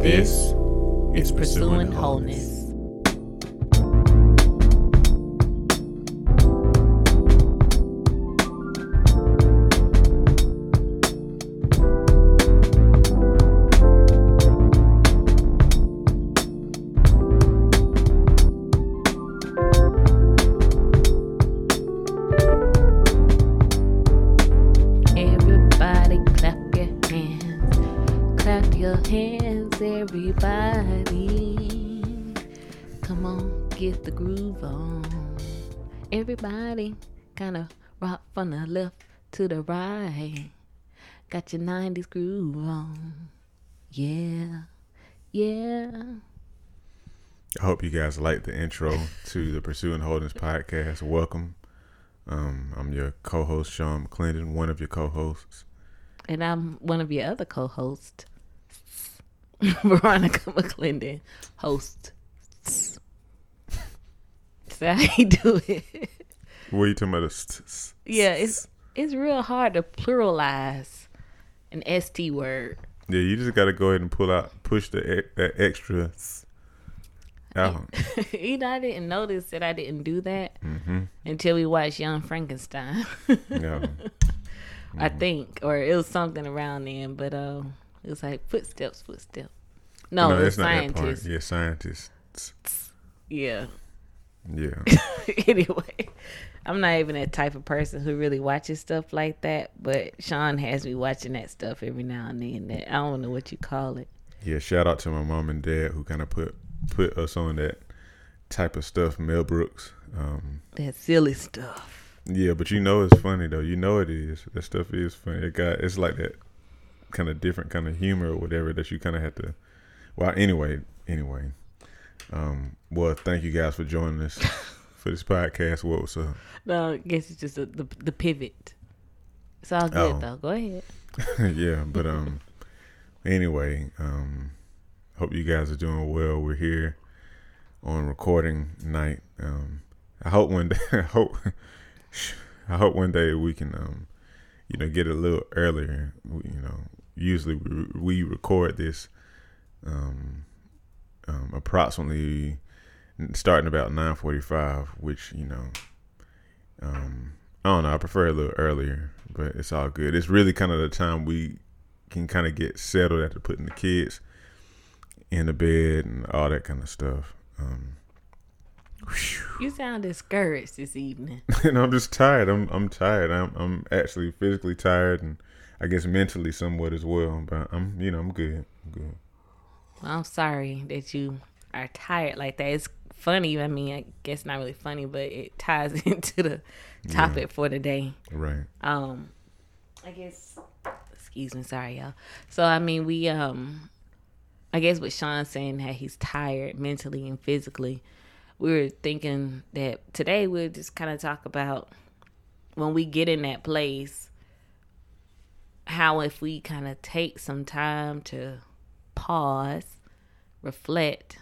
This is Pursuing Wholeness. From the left to the right. Got your 90s groove on. Yeah, yeah. I hope you guys like the intro to the Pursuing Wholeness podcast. Welcome. Um, I'm your co-host Sean McClendon, one of your co-hosts. And I'm one of your other co hosts, Veronica McClendon, host. Is that how you do it? What are you talking about? St- st- Yeah, it's it's real hard to pluralize an ST word. yeah. You just got to go ahead and pull out, push the e- that extra s- out. you know, I didn't notice that I didn't do that hmm until we watched Young Frankenstein. Yeah. I think, or it was something around then, but uh, it was like footsteps, footsteps. No, it's it was scientists. Yeah, scientists. Yeah. Yeah. anyway, I'm not even that type of person who really watches stuff like that, but Sean has me watching that stuff every now and then. That I don't know what you call it. Yeah, shout out to my mom and dad who kind of put put us on that type of stuff. Mel Brooks. Um, That silly stuff. yeah, but you know it's funny though. You know it is. That stuff is funny. It got it's like that kind of different kind of humor or whatever that you kind of have to. Well, anyway, anyway. Um, well, thank you guys for joining us for this podcast. What was up? No, I guess it's just a, the the pivot. It's all good Oh. though. Go ahead. yeah, but um, anyway, um, hope you guys are doing well. We're here on recording night. Um, I hope one day, I hope, I hope one day we can, um, you know, get a little earlier. We, you know, usually we, we record this, um, um, approximately starting about nine forty-five, which you know, um, I don't know. I prefer a little earlier, but it's all good. It's really kind of the time we can kind of get settled after putting the kids in the bed and all that kind of stuff. Um, You sound discouraged this evening. and I'm just tired. I'm I'm tired. I'm I'm actually physically tired and I guess mentally somewhat as well. But I'm you know I'm good. I'm good. I'm sorry that you are tired like that. It's funny. I mean, I guess not really funny, but it ties into the topic for today. Right. um i guess excuse me sorry y'all so i mean we um i guess with sean saying that he's tired mentally and physically we were thinking that today we'll just kind of talk about when we get in that place how if we kind of take some time to pause reflect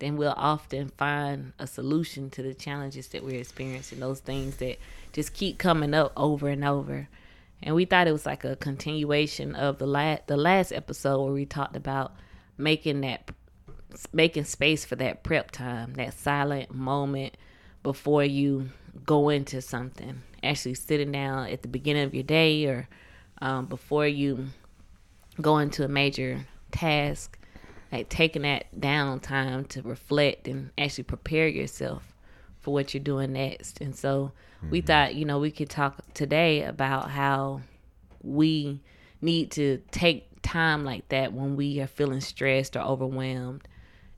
then we'll often find a solution to the challenges that we're experiencing, those things that just keep coming up over and over. And we thought it was like a continuation of the last the last episode where we talked about making that making space for that prep time, that silent moment before you go into something. Actually sitting down at the beginning of your day or um, before you go into a major task like taking that downtime to reflect and actually prepare yourself for what you're doing next. And so we mm-hmm. thought, you know, we could talk today about how we need to take time like that when we are feeling stressed or overwhelmed.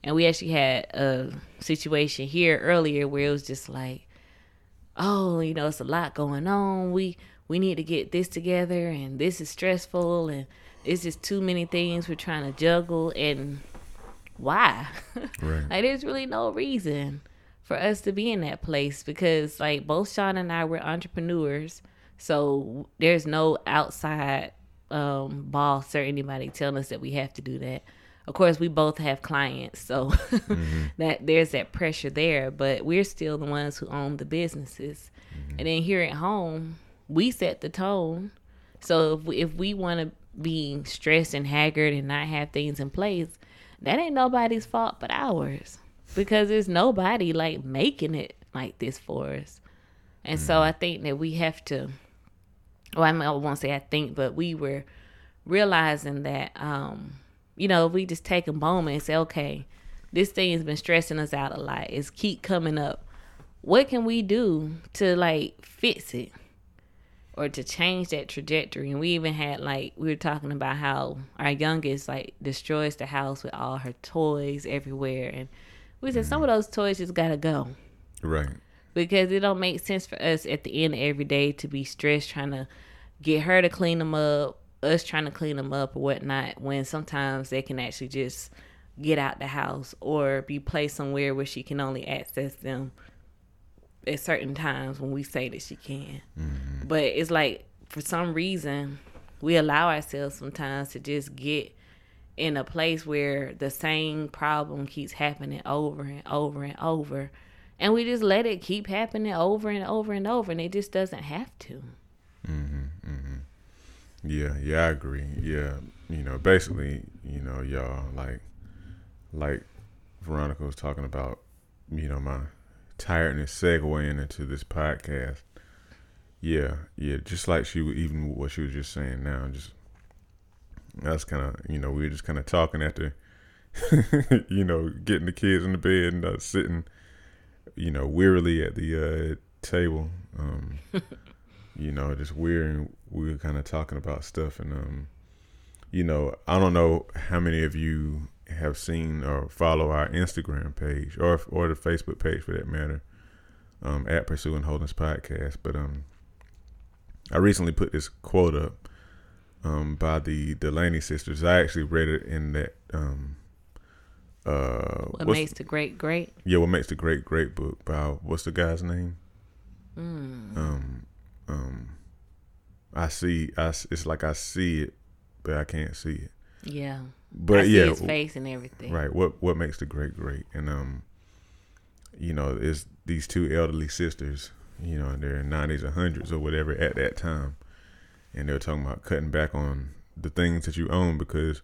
And we actually had a situation here earlier where it was just like, oh, you know, it's a lot going on. We we need to get this together and this is stressful and it's just too many things we're trying to juggle and why? Right. like there's really no reason for us to be in that place because like both Sean and I were entrepreneurs. So there's no outside um boss or anybody telling us that we have to do that. Of course, we both have clients, so that there's that pressure there. But we're still the ones who own the businesses, and then here at home, we set the tone. So if we, if we want to be stressed and haggard and not have things in place, that ain't nobody's fault but ours because there's nobody like making it like this for us. And mm. so I think that we have to well, I, mean, I won't say I think, but we were realizing that um, you know, if we just take a moment and say, okay, this thing has been stressing us out a lot. It's keep coming up. What can we do to like fix it? Or to change that trajectory. And we even had like we were talking about how our youngest like destroys the house with all her toys everywhere, and we said mm some of those toys just gotta go, right? Because it don't make sense for us at the end of every day to be stressed trying to get her to clean them up, us trying to clean them up or whatnot. When sometimes they can actually just get out the house or be placed somewhere where she can only access them at certain times when we say that she can. Mm-hmm. But it's like for some reason we allow ourselves sometimes to just get in a place where the same problem keeps happening over and over and over and we just let it keep happening over and over and over and it just doesn't have to mm-hmm, mm-hmm. yeah yeah i agree yeah you know basically you know y'all like like veronica was talking about you know my tiredness segueing into this podcast. Yeah, yeah, just like she even what she was just saying now, just that's kind of you know we were just kind of talking after, you know, getting the kids in the bed and uh, sitting, you know, wearily at the uh, table, um, you know, just weary. We were kind of talking about stuff, and um, you know, I don't know how many of you have seen or follow our Instagram page or or the Facebook page for that matter, um, at Pursuing Wholeness Podcast. But um, I recently put this quote up um, by the Delany sisters. I actually read it in that. Um, uh, what makes the great great? Yeah, what makes the great great book by what's the guy's name? Mm. Um, um, I see. I it's like I see it, but I can't see it. Yeah. But yeah, his face and everything. Right. What what makes the great great? And um, you know, is these two elderly sisters, you know, in their nineties or hundreds or whatever at that time, and they were talking about cutting back on the things that you own because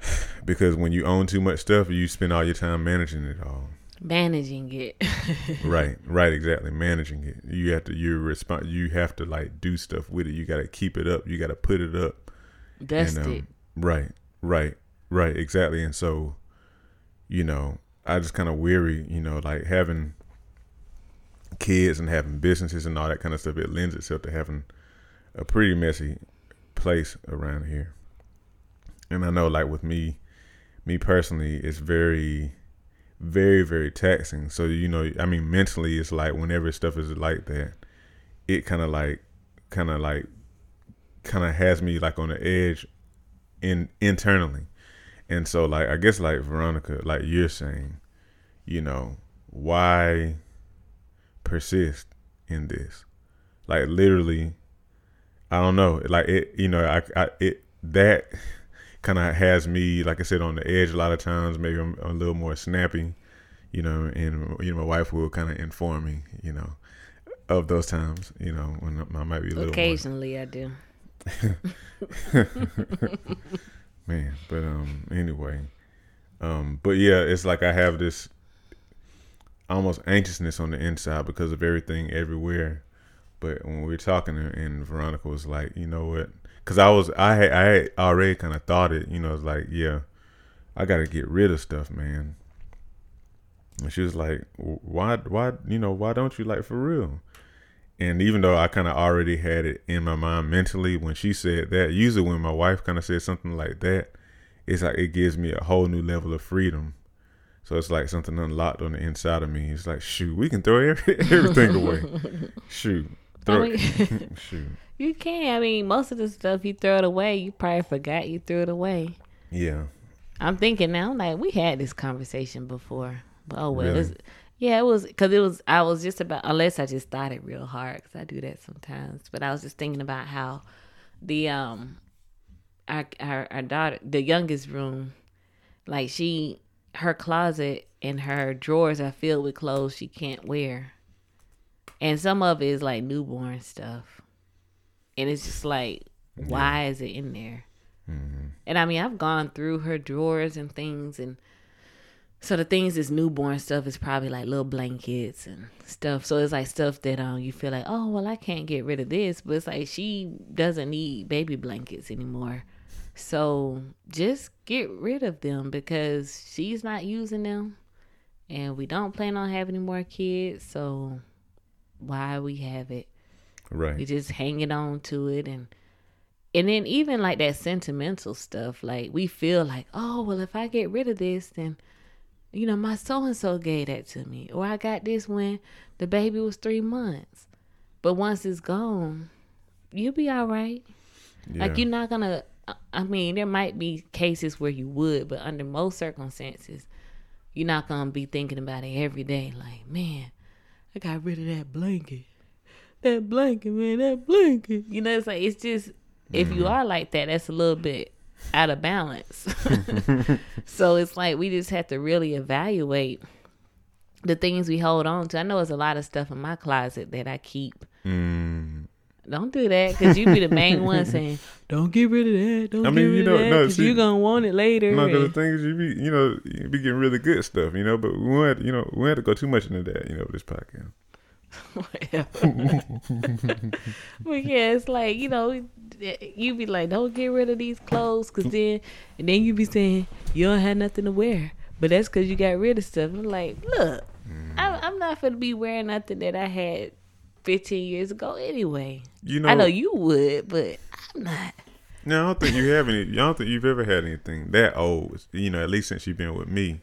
because when you own too much stuff, you spend all your time managing it all. Managing it. right, right, exactly. Managing it. You have to. You're respond. You have to like do stuff with it. You got to keep it up. You got to put it up. Dust and, um, it. Right, right, right, exactly. And so, you know, I just kind of weary, you know, like having kids and having businesses and all that kind of stuff. It lends itself to having a pretty messy place around here. And I know, like with me, me personally, it's very, very, very taxing. So you know, I mean, mentally, it's like whenever stuff is like that, it kind of like, kind of like, kind of has me like on the edge in internally. And so like I guess like Veronica, like you're saying, you know, why persist in this? Like literally I don't know. Like it you know, I, I it that kind of has me like I said on the edge a lot of times, maybe I'm, a little more snappy, you know, and you know my wife will kind of inform me, you know, of those times, you know, when I might be a little Occasionally more. I do. Man, but um anyway. Um but yeah, it's like I have this almost anxiousness on the inside because of everything everywhere. But when we were talking and Veronica was like, you know what? Cuz I was I had I had already kind of thought it, you know, it's like, yeah, I got to get rid of stuff, man. And she was like, why why you know, why don't you like for real? And even though I kind of already had it in my mind mentally when she said that, usually when my wife kind of says something like that, it's like it gives me a whole new level of freedom. So it's like something unlocked on the inside of me. It's like, shoot, we can throw every, everything away. shoot, throw I mean, it. shoot. You can. I mean, most of the stuff you throw it away, you probably forgot you threw it away. Yeah. I'm thinking now, like we had this conversation before, oh well. Really? Yeah, it was because it was. I was just about unless I just thought it real hard because I do that sometimes. But I was just thinking about how the um our, our our daughter, the youngest room, like she her closet and her drawers are filled with clothes she can't wear, and some of it is like newborn stuff, and it's just like, why is it in there? Mm-hmm. And I mean, I've gone through her drawers and things, and so the things is newborn stuff is probably like little blankets and stuff. So it's like stuff that um you feel like, oh well, I can't get rid of this, but it's like she doesn't need baby blankets anymore. So just get rid of them because she's not using them, and we don't plan on having any more kids. So why we have it? Right. We just hanging on to it and and then even like that sentimental stuff, like we feel like, oh well, if I get rid of this, then you know my so and so gave that to me, or I got this when the baby was three months. But once it's gone, you'll be all right. Yeah. Like you're not gonna. I mean, there might be cases where you would, but under most circumstances, you're not gonna be thinking about it every day. Like, man, I got rid of that blanket. That blanket, man, that blanket. You know, it's like it's just if you mm-hmm. are like that, that's a little bit out of balance. so it's like we just have to really evaluate the things we hold on to. I know there's a lot of stuff in my closet that I keep. Mm. Don't do that because you be the main one saying, "Don't get rid of that. Don't I mean, get rid you know, of that because no, you're gonna want it later." No, because the thing is, you be, you know, you be getting really good stuff, you know. But we want, you know, we had to go too much into that, you know, with this podcast. but yeah, it's like you know, you be like, don't get rid of these clothes, cause then, and then you be saying you don't have nothing to wear, but that's cause you got rid of stuff. I'm like, look, mm. I, I'm not gonna be wearing nothing that I had 15 years ago anyway. You know, I know you would, but I'm not. No, I don't think you have any. I don't think you've ever had anything that old. You know, at least since you've been with me.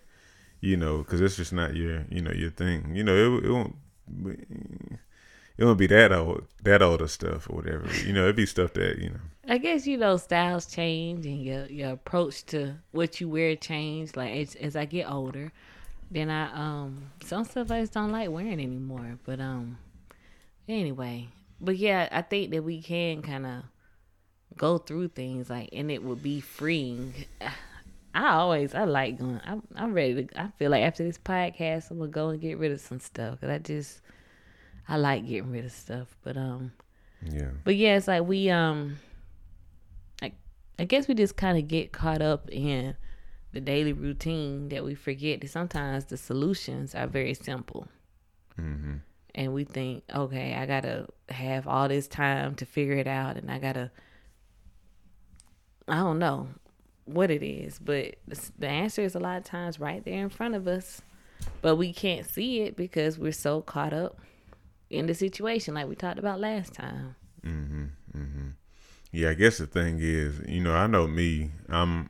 You know, because it's just not your, you know, your thing. You know, it, it won't. It won't be that old, that older stuff or whatever. You know, it'd be stuff that you know. I guess you know styles change and your your approach to what you wear change. Like as, as I get older, then I um some stuff I just don't like wearing anymore. But um Anyway, but yeah, I think that we can kind of go through things like, and it would be freeing. I always I like going. I'm I'm ready to. I feel like after this podcast, I'm gonna go and get rid of some stuff because I just I like getting rid of stuff. But um, yeah. But yeah, it's like we um, I I guess we just kind of get caught up in the daily routine that we forget that sometimes the solutions are very simple. Mm-hmm and we think, okay, I gotta have all this time to figure it out, and I gotta, I don't know what it is, but the answer is a lot of times right there in front of us, but we can't see it because we're so caught up in the situation, like we talked about last time. Mm-hmm. Mm-hmm. Yeah, I guess the thing is, you know, I know me. I'm,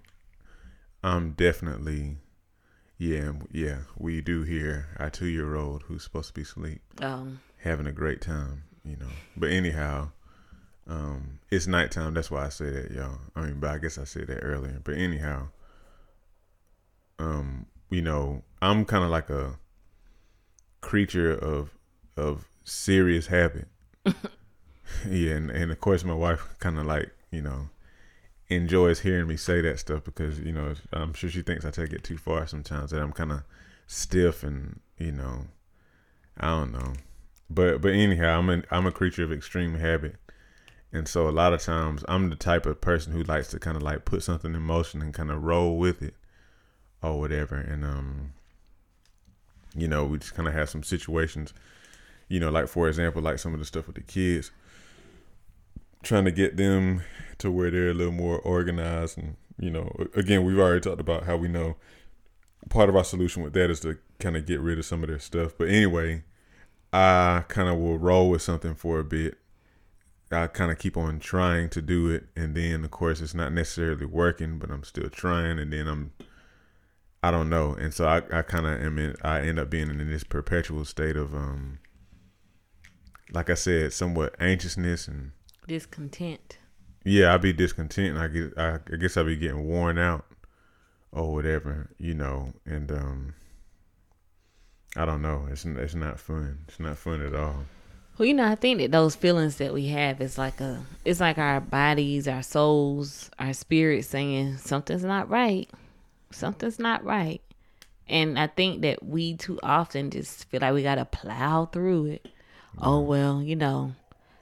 I'm definitely yeah, yeah, we do hear our two year old who's supposed to be asleep um, having a great time, you know. But anyhow, um, it's nighttime. That's why I say that, y'all. I mean, but I guess I said that earlier. But anyhow, um, you know, I'm kind of like a creature of of serious habit. yeah, and, and of course, my wife kind of like you know enjoys hearing me say that stuff because you know I'm sure she thinks I take it too far sometimes that I'm kind of stiff and you know I don't know but but anyhow I'm a, I'm a creature of extreme habit and so a lot of times I'm the type of person who likes to kind of like put something in motion and kind of roll with it or whatever. And um you know we just kind of have some situations you know like for example like some of the stuff with the kids trying to get them to where they're a little more organized and you know again we've already talked about how we know part of our solution with that is to kind of get rid of some of their stuff. But anyway i kind of will roll with something for a bit i kind of keep on trying to do it and then of course it's not necessarily working but i'm still trying and then i'm i don't know and so i, I kind of am in i end up being in this perpetual state of um like i said somewhat anxiousness and discontent yeah, I'd be discontent. And I get, I, I guess I'd be getting worn out or whatever, you know. And um, I don't know. It's it's not fun. It's not fun at all. Well, you know, I think that those feelings that we have is like a, it's like our bodies, our souls, our spirits saying something's not right, something's not right, and I think that we too often just feel like we gotta plow through it. Oh well, you know,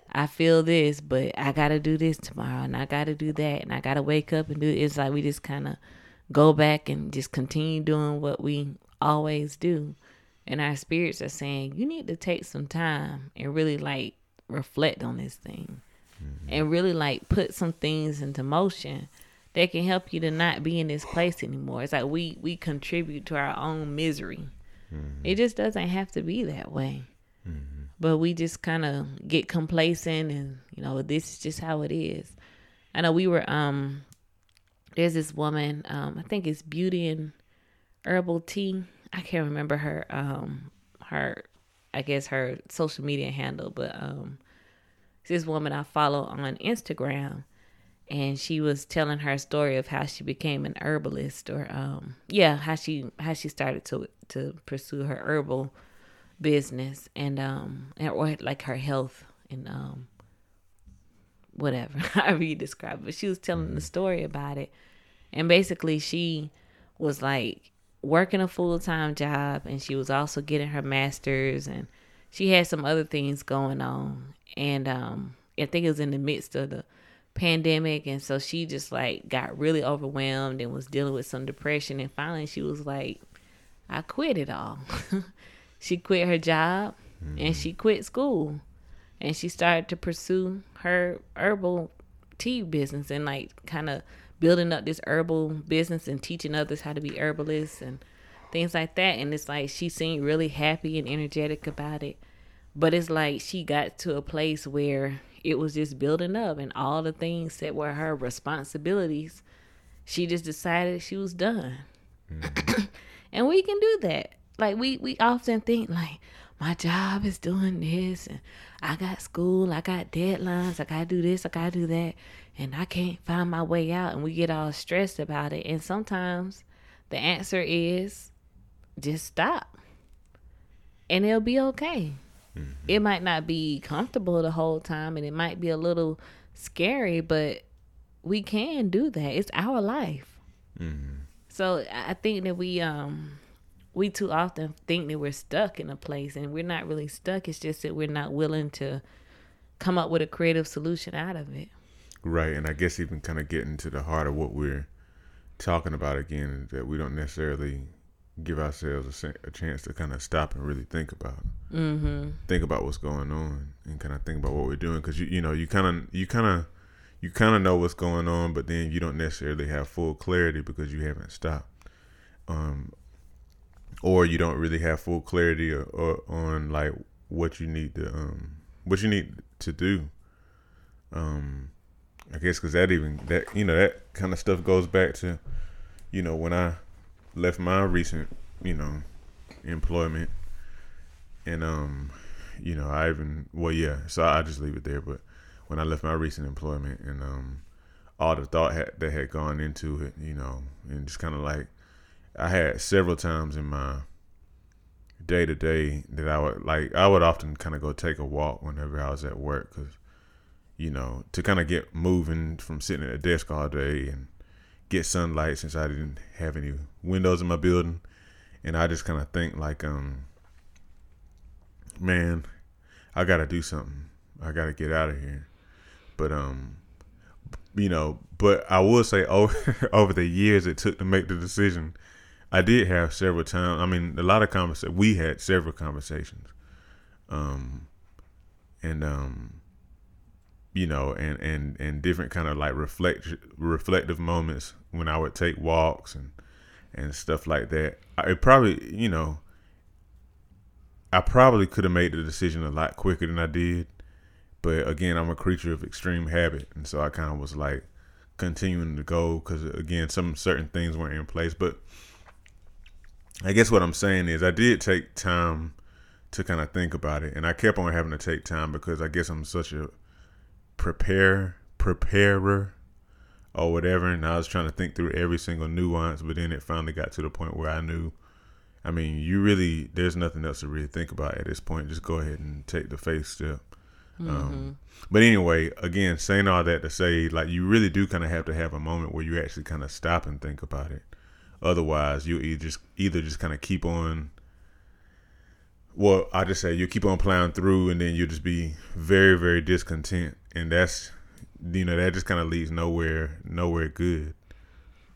I feel this, but I gotta do this tomorrow, and I gotta do that, and I gotta wake up and do. It's like we just kind of go back and just continue doing what we always do, and our spirits are saying you need to take some time and really like reflect on this thing, mm-hmm. and really like put some things into motion that can help you to not be in this place anymore. It's like we we contribute to our own misery. Mm-hmm. It just doesn't have to be that way. Mm-hmm but we just kind of get complacent and you know this is just how it is i know we were um there's this woman um i think it's beauty and herbal tea i can't remember her um her i guess her social media handle but um this woman i follow on instagram and she was telling her story of how she became an herbalist or um yeah how she how she started to to pursue her herbal business and um and, or like her health and um whatever however you describe it. But she was telling the story about it, and basically she was like working a full time job, and she was also getting her master's, and she had some other things going on, and um I think it was in the midst of the pandemic and so she just like got really overwhelmed and was dealing with some depression. And finally she was like I quit it all. She quit her job mm-hmm. and she quit school. And she started to pursue her herbal tea business and like kind of building up this herbal business and teaching others how to be herbalists and things like that. And it's like she seemed really happy and energetic about it. But it's like she got to a place where it was just building up and all the things that were her responsibilities she just decided she was done. Mm-hmm. and we can do that. Like we we often think like my job is doing this and I got school, I got deadlines, I gotta do this, I gotta do that, and I can't find my way out and we get all stressed about it. And sometimes the answer is just stop. And it'll be okay. Mm-hmm. It might not be comfortable the whole time and it might be a little scary, but we can do that. It's our life. Mm-hmm. So I think that we um we too often think that we're stuck in a place and we're not really stuck. It's just that we're not willing to come up with a creative solution out of it. Right. And I guess even kind of getting to the heart of what we're talking about again, that we don't necessarily give ourselves a, a chance to kind of stop and really think about mm-hmm. think about what's going on and kind of think about what we're doing because you you know you kind of you kind of you kind of know what's going on but then you don't necessarily have full clarity because you haven't stopped um, or you don't really have full clarity or, or on like what you need to um what you need to do. Um i guess because that even that you know that kind of stuff goes back to you know when i left my recent you know employment and um you know i even well yeah so i just leave it there but when i left my recent employment and um all the thought had, that had gone into it you know and just kind of like I had several times in my day to day that I would like. I would often kind of go take a walk whenever I was at work because, you know, to kind of get moving from sitting at a desk all day and get sunlight since I didn't have any windows in my building, and I just kind of think like, um, man, I gotta do something. I gotta get out of here. But um, you know, but I will say over over the years it took to make the decision I did have several times. I mean, a lot of conversations. We had several conversations, um, and um, you know, and and and different kind of like reflect reflective moments when I would take walks and and stuff like that. I probably, you know, I probably could have made the decision a lot quicker than I did. But again, I'm a creature of extreme habit, and so I kind of was like continuing to go because again, some certain things weren't in place, but I guess what I'm saying is I did take time to kind of think about it, and I kept on having to take time because I guess I'm such a prepare preparer or whatever, and I was trying to think through every single nuance, but then it finally got to the point where I knew. I mean, you really there's nothing else to really think about at this point. Just go ahead and take the face step. Um, mm-hmm. Um, but anyway, again, saying all that to say, like you really do kind of have to have a moment where you actually kind of stop and think about it. Otherwise, you either just either just kind of keep on well, I just say you keep on plowing through, and then you just be very, very discontent, and that's you know that just kind of leads nowhere, nowhere good.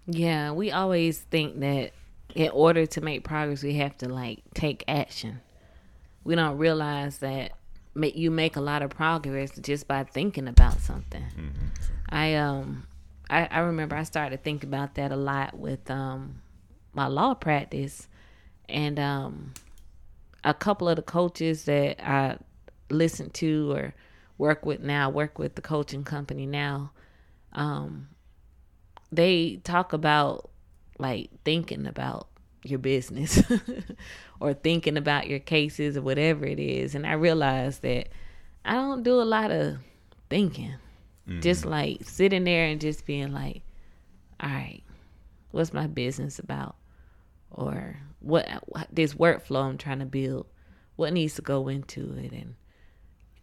Yeah, we always think that in order to make progress, we have to like take action. We don't realize that you make a lot of progress just by thinking about something. Mm-hmm. I um I, I remember I started to think about that a lot with um my law practice and um a couple of the coaches that I listen to or work with now, work with the coaching company now, um, they talk about like thinking about your business or thinking about your cases or whatever it is. And I realized that I don't do a lot of thinking. Mm-hmm. Just like sitting there and just being like, all right, what's my business about? Or what, what this workflow I'm trying to build, what needs to go into it? And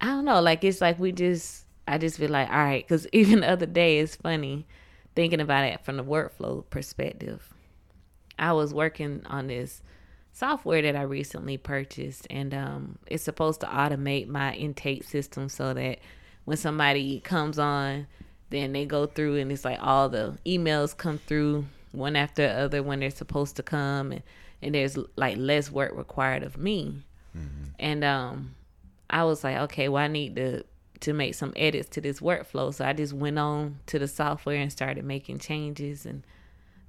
I don't know, like it's like we just, I just feel like, all right, because even the other day, it's funny thinking about it from the workflow perspective. I was working on this software that I recently purchased, and um, it's supposed to automate my intake system so that when somebody comes on, then they go through and it's like all the emails come through one after the other when they're supposed to come, and, and there's like less work required of me. Mm-hmm. And um, I was like, okay, well, I need to to make some edits to this workflow. So I just went on to the software and started making changes and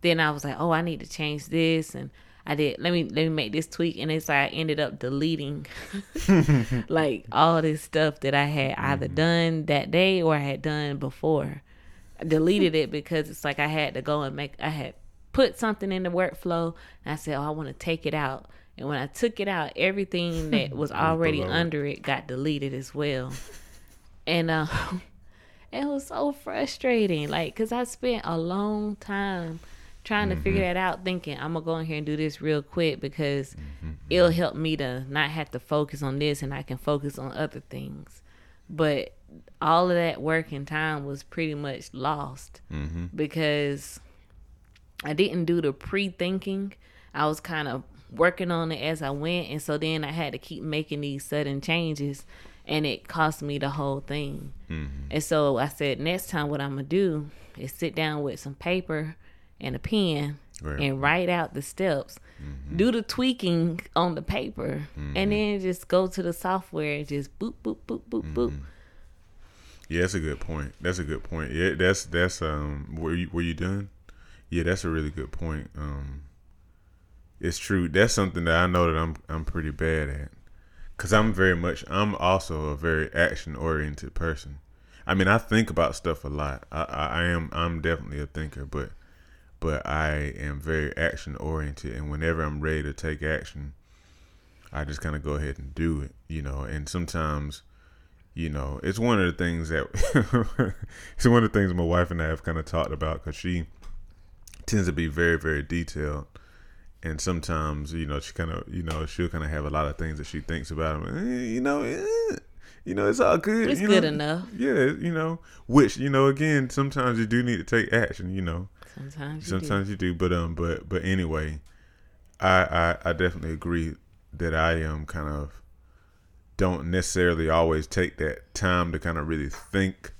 then I was like, oh, I need to change this, and I did. Let me let me make this tweak, and it's like I ended up deleting like all this stuff that I had either mm-hmm. done that day or I had done before. I deleted it because it's like I had to go and make. I had put something in the workflow, and I said, oh, I want to take it out. And when I took it out, everything that was already under it got deleted as well. And uh, it was so frustrating, like, cause I spent a long time trying mm-hmm. to figure mm-hmm. that out, thinking I'm gonna go in here and do this real quick because mm-hmm. it'll help me to not have to focus on this and I can focus on other things. But all of that work and time was pretty much lost mm-hmm. because I didn't do the pre thinking. I was kind of working on it as I went, and so then I had to keep making these sudden changes, and it cost me the whole thing. Mm-hmm. And so I said, next time, what I'm gonna do is sit down with some paper and a pen right. and write out the steps. Mm-hmm. Do the tweaking on the paper, mm-hmm. and then just go to the software and just boop boop boop boop mm-hmm. boop. Yeah, that's a good point. That's a good point. Yeah, that's that's um. Were you were you done? Yeah, that's a really good point. Um, it's true. That's something that I know that I'm I'm pretty bad at, cause I'm very much. I'm also a very action oriented person. I mean, I think about stuff a lot. I, I, I am I'm definitely a thinker, but but I am very action oriented, and whenever I'm ready to take action, I just kind of go ahead and do it, you know. And sometimes, you know, it's one of the things that it's one of the things my wife and I have kind of talked about because she tends to be very, very detailed, and sometimes, you know, she kind of, you know, she'll kind of have a lot of things that she thinks about. Eh, you know, eh, you know, it's all good. It's you good know? enough. Yeah, you know, which you know, again, sometimes you do need to take action. You know, Sometimes you sometimes do. you do, but um, but but anyway, I, I I definitely agree that I am um, kind of don't necessarily always take that time to kind of really think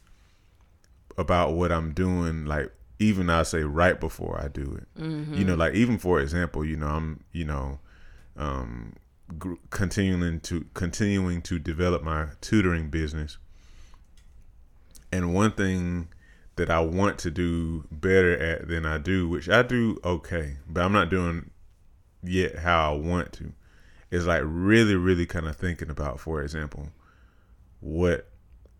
about what I'm doing. Like even I say right before I do it. Mm-hmm. You know, like even for example, you know, I'm you know, um, gr- continuing to continuing to develop my tutoring business. And one thing that I want to do better at than I do, which I do okay, but I'm not doing yet how I want to. Is like really, really kind of thinking about, for example, what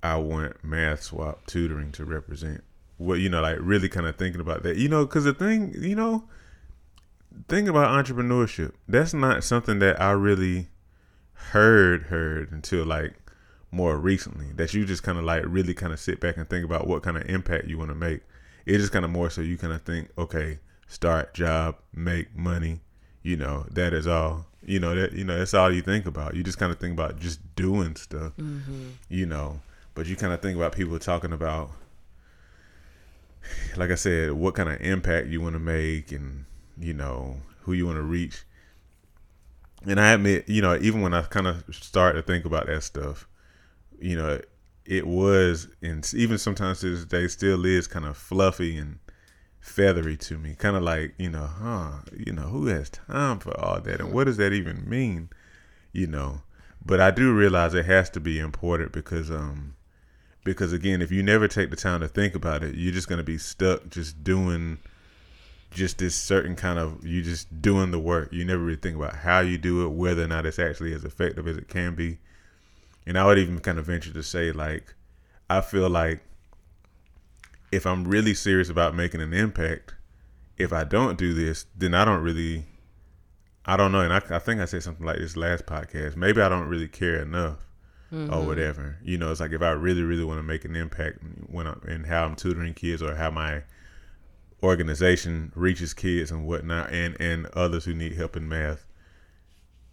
I want math swap tutoring to represent. What you know, like really kind of thinking about that. You know, because the thing, you know, thing about entrepreneurship, that's not something that I really heard heard until like more recently that you just kind of like really kind of sit back and think about what kind of impact you want to make. It's just kind of more so you kind of think, okay, start job, make money, you know, that is all. You know that you know that's all you think about. You just kind of think about just doing stuff, mm-hmm. you know. But you kind of think about people talking about, like I said, what kind of impact you want to make, and you know who you want to reach. and I admit, you know, even when I kind of start to think about that stuff, you know, it was, and even sometimes to this day, still is kind of fluffy and feathery to me. Kind of like, you know, huh, you know, who has time for all that, and what does that even mean, you know? But I do realize it has to be important because, um, because again, if you never take the time to think about it, you're just gonna be stuck just doing just this certain kind of you just doing the work. You never really think about how you do it, whether or not it's actually as effective as it can be. And I would even kind of venture to say, like, I feel like if I'm really serious about making an impact, if I don't do this, then I don't really, I don't know. And I, I think I said something like this last podcast. Maybe I don't really care enough. Mm-hmm. Or whatever, you know, it's like if I really, really want to make an impact when I'm in how I'm tutoring kids or how my organization reaches kids and whatnot and and others who need help in math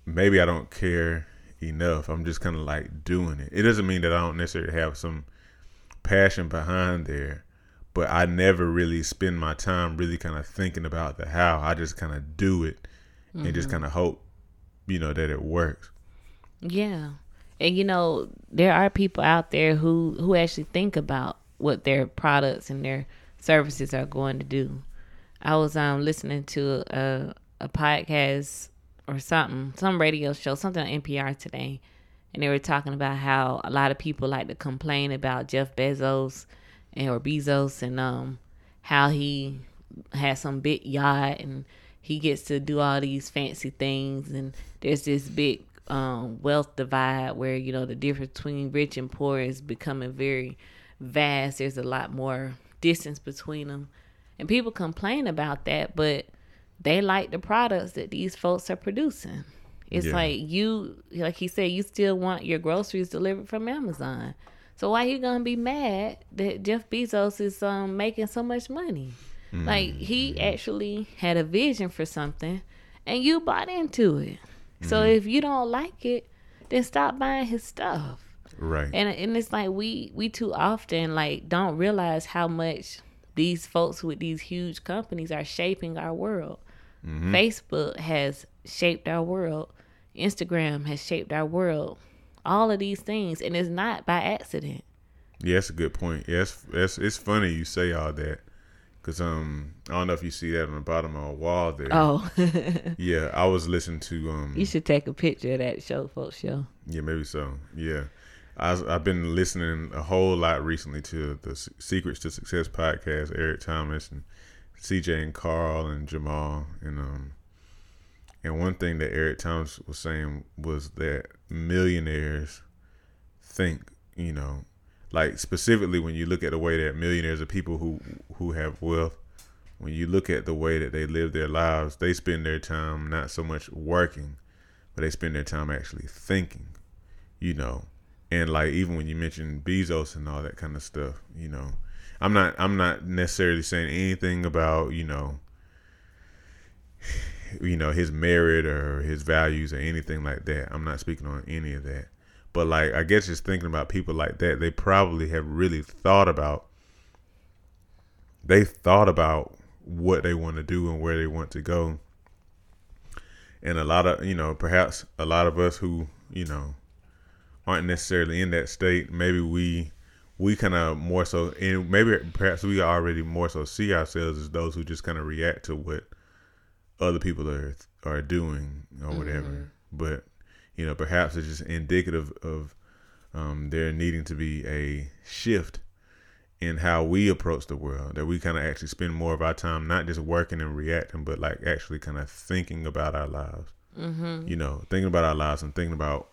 maybe i don't care enough i'm just kind of like doing it it doesn't mean that i don't necessarily have some passion behind there but i never really spend my time really kind of thinking about the how i just kind of do it mm-hmm. and just mm-hmm. kind of hope you know that it works yeah and you know there are people out there who who actually think about what their products and their services are going to do. I was um listening to a a podcast or something, some radio show, something on NPR today, and they were talking about how a lot of people like to complain about Jeff Bezos and or Bezos and um how he has some big yacht and he gets to do all these fancy things and there's this big um, wealth divide where you know the difference between rich and poor is becoming very vast. There's a lot more distance between them. And people complain about that, but they like the products that these folks are producing. It's yeah. like you, like he said, you still want your groceries delivered from Amazon. So why you gonna be mad that Jeff Bezos is um making so much money? Mm. Like he actually had a vision for something, and you bought into it. Mm. So mm-hmm. if you don't like it, then stop buying his stuff. Right. And and it's like we we too often like don't realize how much these folks with these huge companies are shaping our world. Mm-hmm. Facebook has shaped our world. Instagram has shaped our world. All of these things, and it's not by accident. Yeah, that's a good point. Yes, yeah, it's, it's funny you say all that. Cause um, I don't know if you see that on the bottom of a wall there. Oh, yeah. I was listening to um. You should take a picture of that show, folks. Show. Yeah, maybe so. Yeah, I, have been listening a whole lot recently to the Secrets to Success podcast, Eric Thomas and CJ and Carl and Jamal, and um, and one thing that Eric Thomas was saying was that millionaires think, you know, like specifically when you look at the way that millionaires are people who who have wealth, when you look at the way that they live their lives, they spend their time not so much working, but they spend their time actually thinking, you know. And like even when you mention Bezos and all that kind of stuff, you know, I'm not I'm not necessarily saying anything about you know, you know his merit or his values or anything like that. I'm not speaking on any of that. But like I guess just thinking about people like that, they probably have really thought about they thought about what they want to do and where they want to go. And a lot of, you know, perhaps a lot of us who, you know, aren't necessarily in that state, maybe we we kind of more so, and maybe perhaps we already more so see ourselves as those who just kind of react to what other people are are doing or whatever. Mm-hmm. But you know, perhaps it's just indicative of um, there needing to be a shift in how we approach the world. That we kind of actually spend more of our time not just working and reacting, but like actually kind of thinking about our lives. Mm-hmm. You know, thinking about our lives and thinking about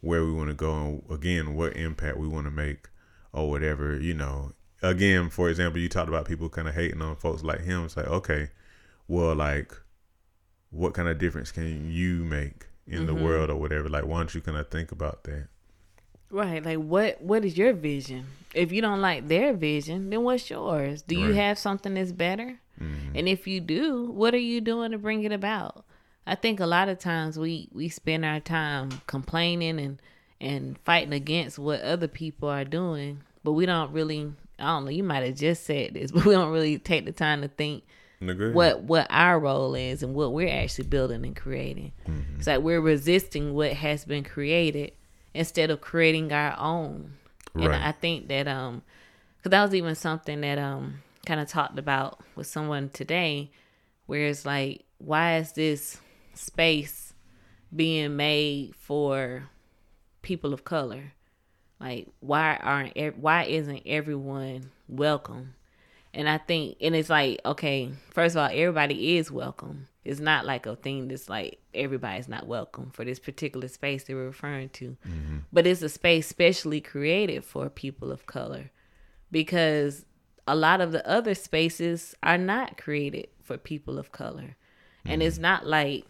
where we want to go and again what impact we want to make or whatever you know. Again for example you talked about people kind of hating on folks like him. It's like okay well like what kind of difference can you make in mm-hmm. the world or whatever? Like why don't you kind of think about that? Right like what what is your vision? If you don't like their vision then what's yours? Do you right. have something that's better? Mm-hmm. and if you do what are you doing to bring it about? I think a lot of times we we spend our time complaining and and fighting against what other people are doing, but we don't really. I don't know. You might have just said this, but we don't really take the time to think what what our role is and what we're actually building and creating. Mm-hmm. It's like we're resisting what has been created instead of creating our own. Right. And I think that um, because that was even something that um kind of talked about with someone today, where it's like, why is this space being made for people of color? Like, why aren't why isn't everyone welcome? And I think, and it's like, okay, first of all, everybody is welcome. It's not like a thing that's like everybody's not welcome for this particular space they were referring to. Mm-hmm. But it's a space specially created for people of color because a lot of the other spaces are not created for people of color. Mm-hmm. And it's not like,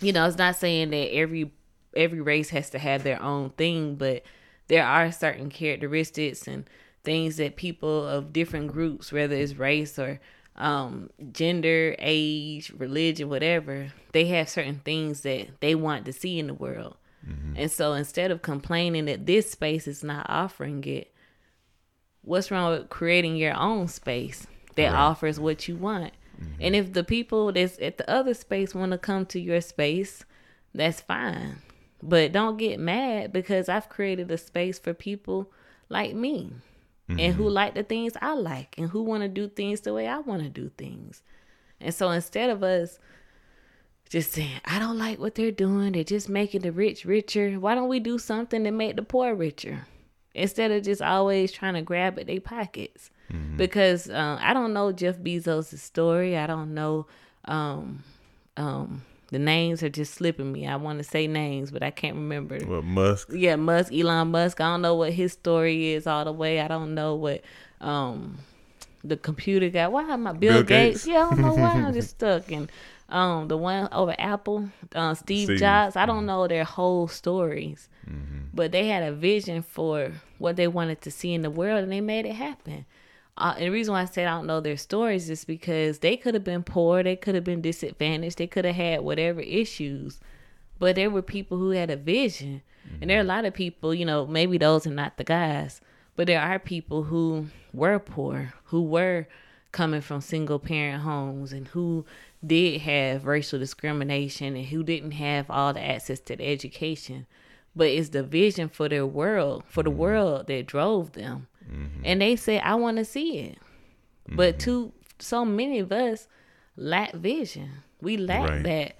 you know, it's not saying that every every race has to have their own thing, but there are certain characteristics and things that people of different groups, whether it's race or um, gender, age, religion, whatever, they have certain things that they want to see in the world. Mm-hmm. And so instead of complaining that this space is not offering it, what's wrong with creating your own space that right. offers what you want? Mm-hmm. And if the people that's at the other space want to come to your space, that's fine. But don't get mad because I've created a space for people like me mm-hmm. and who mm-hmm. like the things I like and who want to do things the way I want to do things. And so instead of us just saying, I don't like what they're doing, they're just making the rich richer, why don't we do something to make the poor richer? Instead of just always trying to grab at their pockets. Mm-hmm. Because uh, I don't know Jeff Bezos' story. I don't know um, um, the names are just slipping me. I want to say names, but I can't remember. What Musk? Yeah, Musk, Elon Musk. I don't know what his story is all the way. I don't know what um the computer guy. Why am I Bill, Bill Gates? Gates? Yeah, I don't know why I'm just stuck. And um the one over Apple, uh, Steve, Steve, Jobs. I don't mm-hmm. know their whole stories, mm-hmm. but they had a vision for what they wanted to see in the world, and they made it happen uh, and the reason why I said I don't know their stories is because they could have been poor, they could have been disadvantaged, they could have had whatever issues, but there were people who had a vision. Mm-hmm. And there are a lot of people, you know, maybe those are not the guys, but there are people who were poor, who were coming from single parent homes and who did have racial discrimination and who didn't have all the access to the education. But it's the vision for their world, for the mm-hmm. world that drove them. Mm-hmm. And they said, I want to see it. Mm-hmm. But to so many of us lack vision. We lack right. that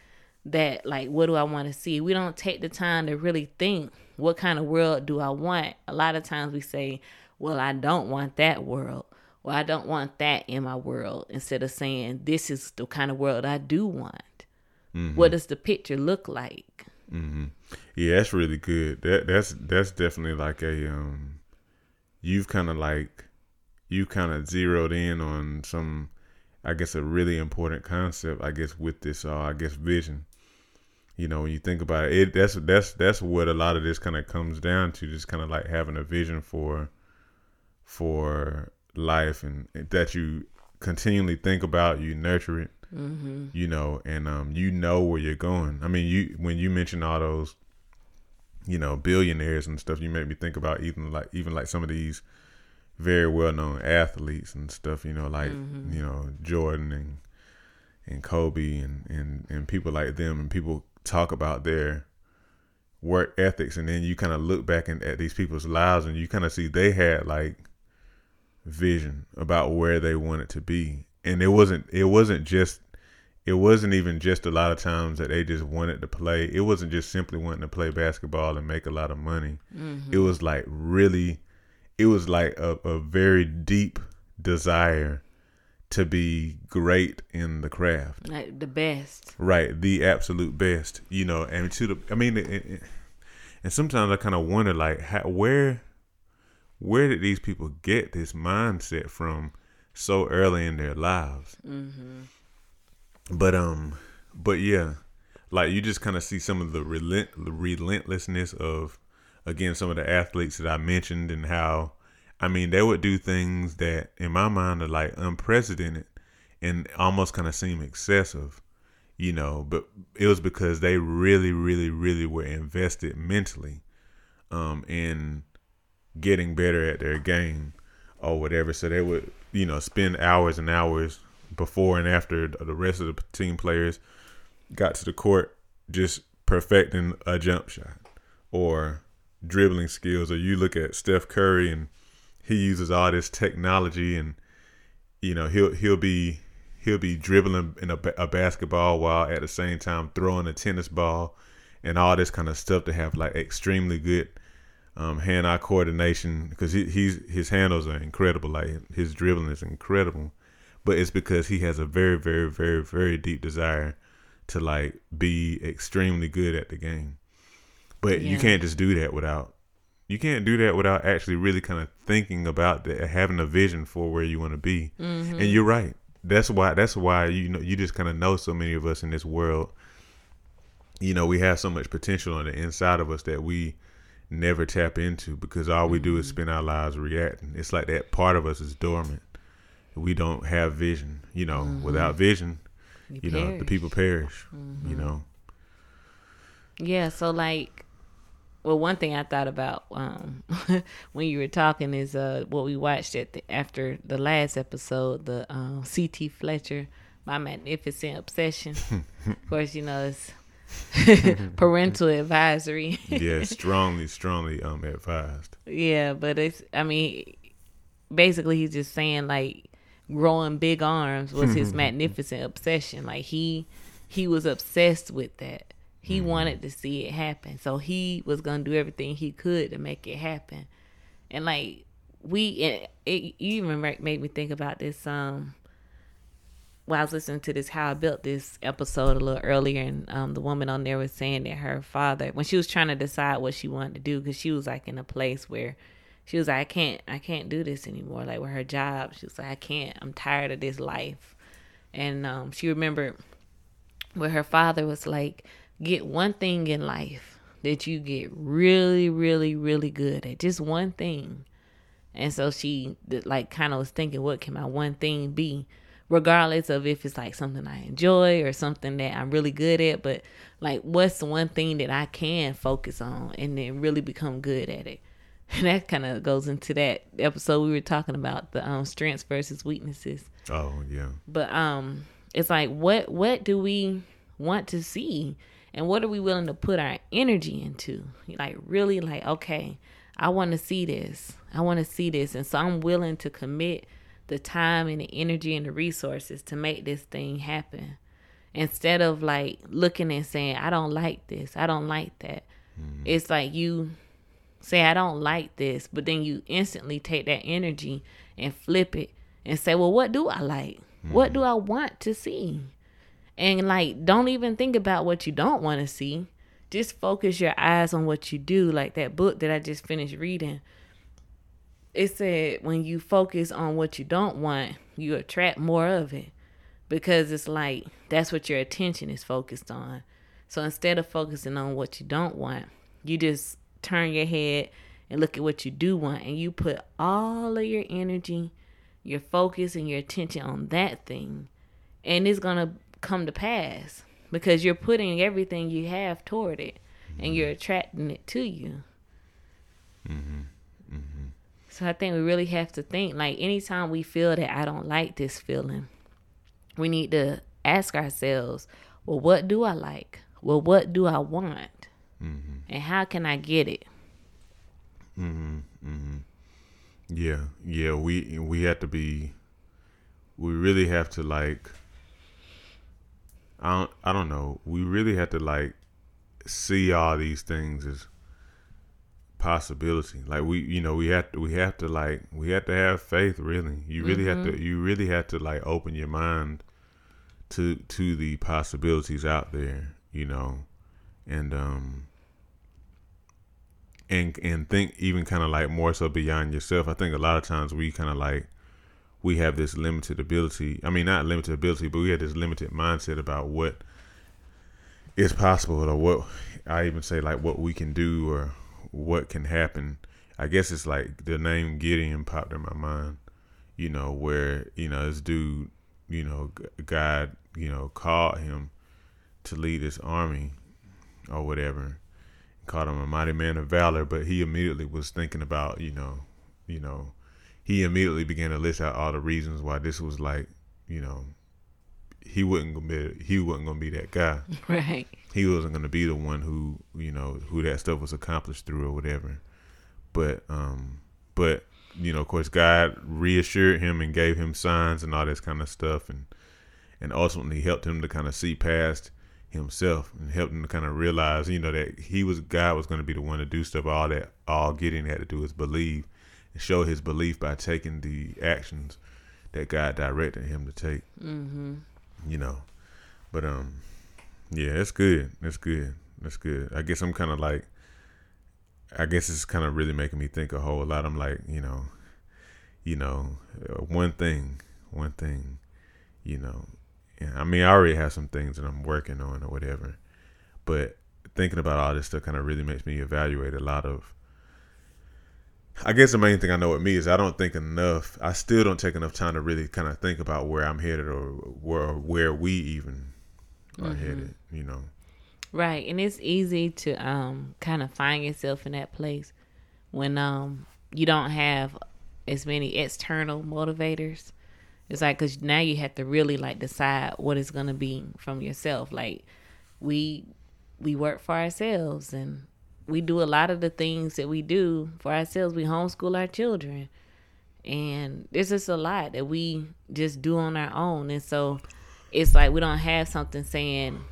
that like what do I want to see? We don't take the time to really think what kind of world do I want? A lot of times we say, Well, I don't want that world. Well, I don't want that in my world instead of saying this is the kind of world I do want. Mm-hmm. What does the picture look like? Mm-hmm. Yeah, that's really good. That that's that's definitely like a um you've kind of like you kind of zeroed in on some i guess a really important concept i guess with this uh i guess vision you know when you think about it, it that's that's that's what a lot of this kind of comes down to just kind of like having a vision for for life and that you continually think about you nurture it mm-hmm. you know and um you know where you're going i mean you when you mention all those you know, billionaires and stuff, you make me think about even like even like some of these very well known athletes and stuff, you know, like mm-hmm. you know, Jordan and and Kobe and, and and people like them and people talk about their work ethics and then you kind of look back in, at these people's lives and you kind of see they had like vision about where they wanted to be and it wasn't it wasn't just it wasn't even just a lot of times that they just wanted to play. It wasn't just simply wanting to play basketball and make a lot of money. Mm-hmm. It was like really, it was like a, a very deep desire to be great in the craft, like the best, right? The absolute best, you know. And to the, I mean, it, it, and sometimes I kind of wonder, like, how, where, where did these people get this mindset from so early in their lives? Mm-hmm but um, but yeah, like you just kind of see some of the relent the relentlessness of again some of the athletes that I mentioned and how I mean they would do things that in my mind are like unprecedented and almost kind of seem excessive, you know. But it was because they really, really, really were invested mentally um, in getting better at their game or whatever. So they would, you know, spend hours and hours before and after the rest of the team players got to the court just perfecting a jump shot or dribbling skills. Or you look at Steph Curry and he uses all this technology and you know he'll he'll be he'll be dribbling in a, a basketball while at the same time throwing a tennis ball and all this kind of stuff to have like extremely good um, hand-eye coordination because he, he's his handles are incredible. Like his dribbling is incredible but it's because he has a very very very very deep desire to like be extremely good at the game but yeah. you can't just do that without you can't do that without actually really kind of thinking about that, having a vision for where you want to be. Mm-hmm. And you're right. That's why. That's why you know you just kind of know so many of us in this world. You know, we have so much potential on the inside of us that we never tap into because all we do is mm-hmm. spend our lives reacting. It's like that part of us is dormant. We don't have vision. You know, mm-hmm. without vision, you, you know, the people perish. Mm-hmm. You know. Yeah. So like well, one thing I thought about um, when you were talking is uh, what we watched at the, after the last episode, the um, C.T. Fletcher, My Magnificent Obsession. of course, you know it's parental advisory. yeah, strongly, strongly um advised. Yeah, but it's I mean, basically he's just saying like growing big arms was his magnificent obsession. Like he he was obsessed with that he mm-hmm. wanted to see it happen. So he was going to do everything he could to make it happen. And like we it, it even made me think about this um while I was listening to this how I built this episode a little earlier and um the woman on there was saying that her father when she was trying to decide what she wanted to do cuz she was like in a place where she was like I can't I can't do this anymore like with her job she was like I can't I'm tired of this life and um she remembered where her father was like get one thing in life that you get really, really, really good at. Just one thing. And so she like kind of was thinking, what can my one thing be? Regardless of if it's like something I enjoy or something that I'm really good at, but like what's the one thing that I can focus on and then really become good at it? And that kind of goes into that episode we were talking about the um strengths versus weaknesses. Oh yeah. But um it's like what what do we want to see? and what are we willing to put our energy into like really like okay i want to see this i want to see this and so i'm willing to commit the time and the energy and the resources to make this thing happen instead of like looking and saying i don't like this i don't like that mm-hmm. it's like you say i don't like this but then you instantly take that energy and flip it and say well what do i like mm-hmm. what do i want to see and like, don't even think about what you don't want to see. Just focus your eyes on what you do. Like that book that I just finished reading. It said when you focus on what you don't want, you attract more of it. Because it's like that's what your attention is focused on. So instead of focusing on what you don't want, you just turn your head and look at what you do want and you put all of your energy, your focus and your attention on that thing. And it's going to come to pass because you're putting everything you have toward it mm-hmm. and you're attracting it to you. Mm-hmm. Mm-hmm. So I think we really have to think like anytime we feel that I don't like this feeling, we need to ask ourselves, well, what do I like? Well, what do I want? Mm-hmm. And how can I get it? Mm-hmm. Mm-hmm. Yeah, yeah. We we have to be. We really have to like I don't, I don't know. We really have to like see all these things as possibility. Like we, you know, we have to, we have to like, we have to have faith. Really, you really mm-hmm. have to, you really have to like open your mind to to the possibilities out there. You know, and um, and and think even kind of like more so beyond yourself. I think a lot of times we kind of like we have this limited ability. I mean, not limited ability, but we have this limited mindset about what is possible or what I even say like what we can do or what can happen. I guess it's like the name Gideon popped in my mind, you know, where, you know, this dude, you know, God, you know, called him to lead this army or whatever. Called him a mighty man of valor, but he immediately was thinking about, you know, you know, he immediately began to list out all the reasons why this was like, you know, he wasn't gonna be he wasn't gonna be that guy. Right. He wasn't gonna be the one who you know who that stuff was accomplished through or whatever. But um, but you know, of course, God reassured him and gave him signs and all this kind of stuff, and and ultimately helped him to kind of see past himself and helped him to kind of realize, you know, that he was God was going to be the one to do stuff. All that all Gideon had to do is believe and show his belief by taking the actions that God directed him to take. Mm-hmm. You know, but um, yeah, it's good. It's good. It's good. I guess I'm kind of like, I guess it's kind of really making me think a whole lot. I'm like, you know, you know, uh, one thing, one thing, you know. Yeah, I mean, I already have some things that I'm working on or whatever, but thinking about all this stuff kind of really makes me evaluate a lot of I guess the main thing I know with me is I don't think enough. I still don't take enough time to really kind of think about where I'm headed or where where we even are mm-hmm. headed. You know. Right, and it's easy to um kind of find yourself in that place when um you don't have as many external motivators. It's like because now you have to really like decide what it's gonna be from yourself. Like we we work for ourselves and we do a lot of the things that we do for ourselves. We homeschool our children. And there's just a lot that we just do on our own. And so it's like we don't have something saying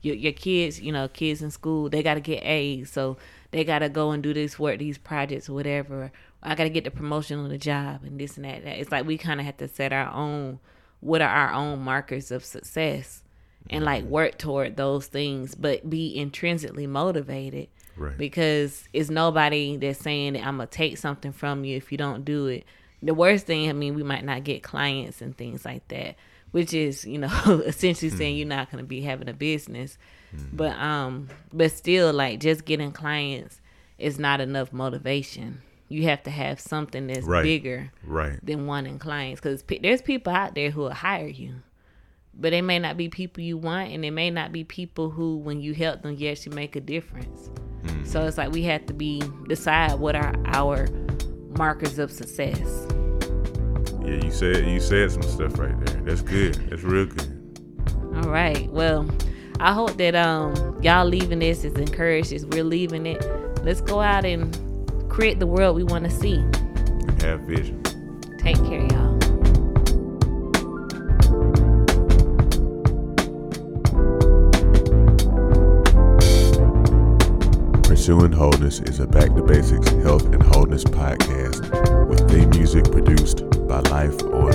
your, your kids, you know, kids in school, they got to get A's. So they got to go and do this work, these projects whatever. I got to get the promotion on the job and this and that. It's like we kind of have to set our own, what are our own markers of success and like work toward those things, but be intrinsically motivated Right. Because it's nobody that's saying that I'm gonna take something from you if you don't do it. The worst thing, I mean, we might not get clients and things like that, which is, you know, essentially saying hmm. you're not gonna be having a business. Mm. But um, but still, like just getting clients is not enough motivation. You have to have something that's right. bigger right. than wanting clients. Because there's people out there who will hire you but they may not be people you want and they may not be people who when you help them you actually make a difference mm. so it's like we have to be decide what are our markers of success yeah you said you said some stuff right there that's good that's real good all right well i hope that um y'all leaving this is encouraged as we're leaving it let's go out and create the world we want to see. And have vision. Take care y'all. Pursuing Wholeness is a Back to Basics Health and Wholeness podcast with theme music produced by Life on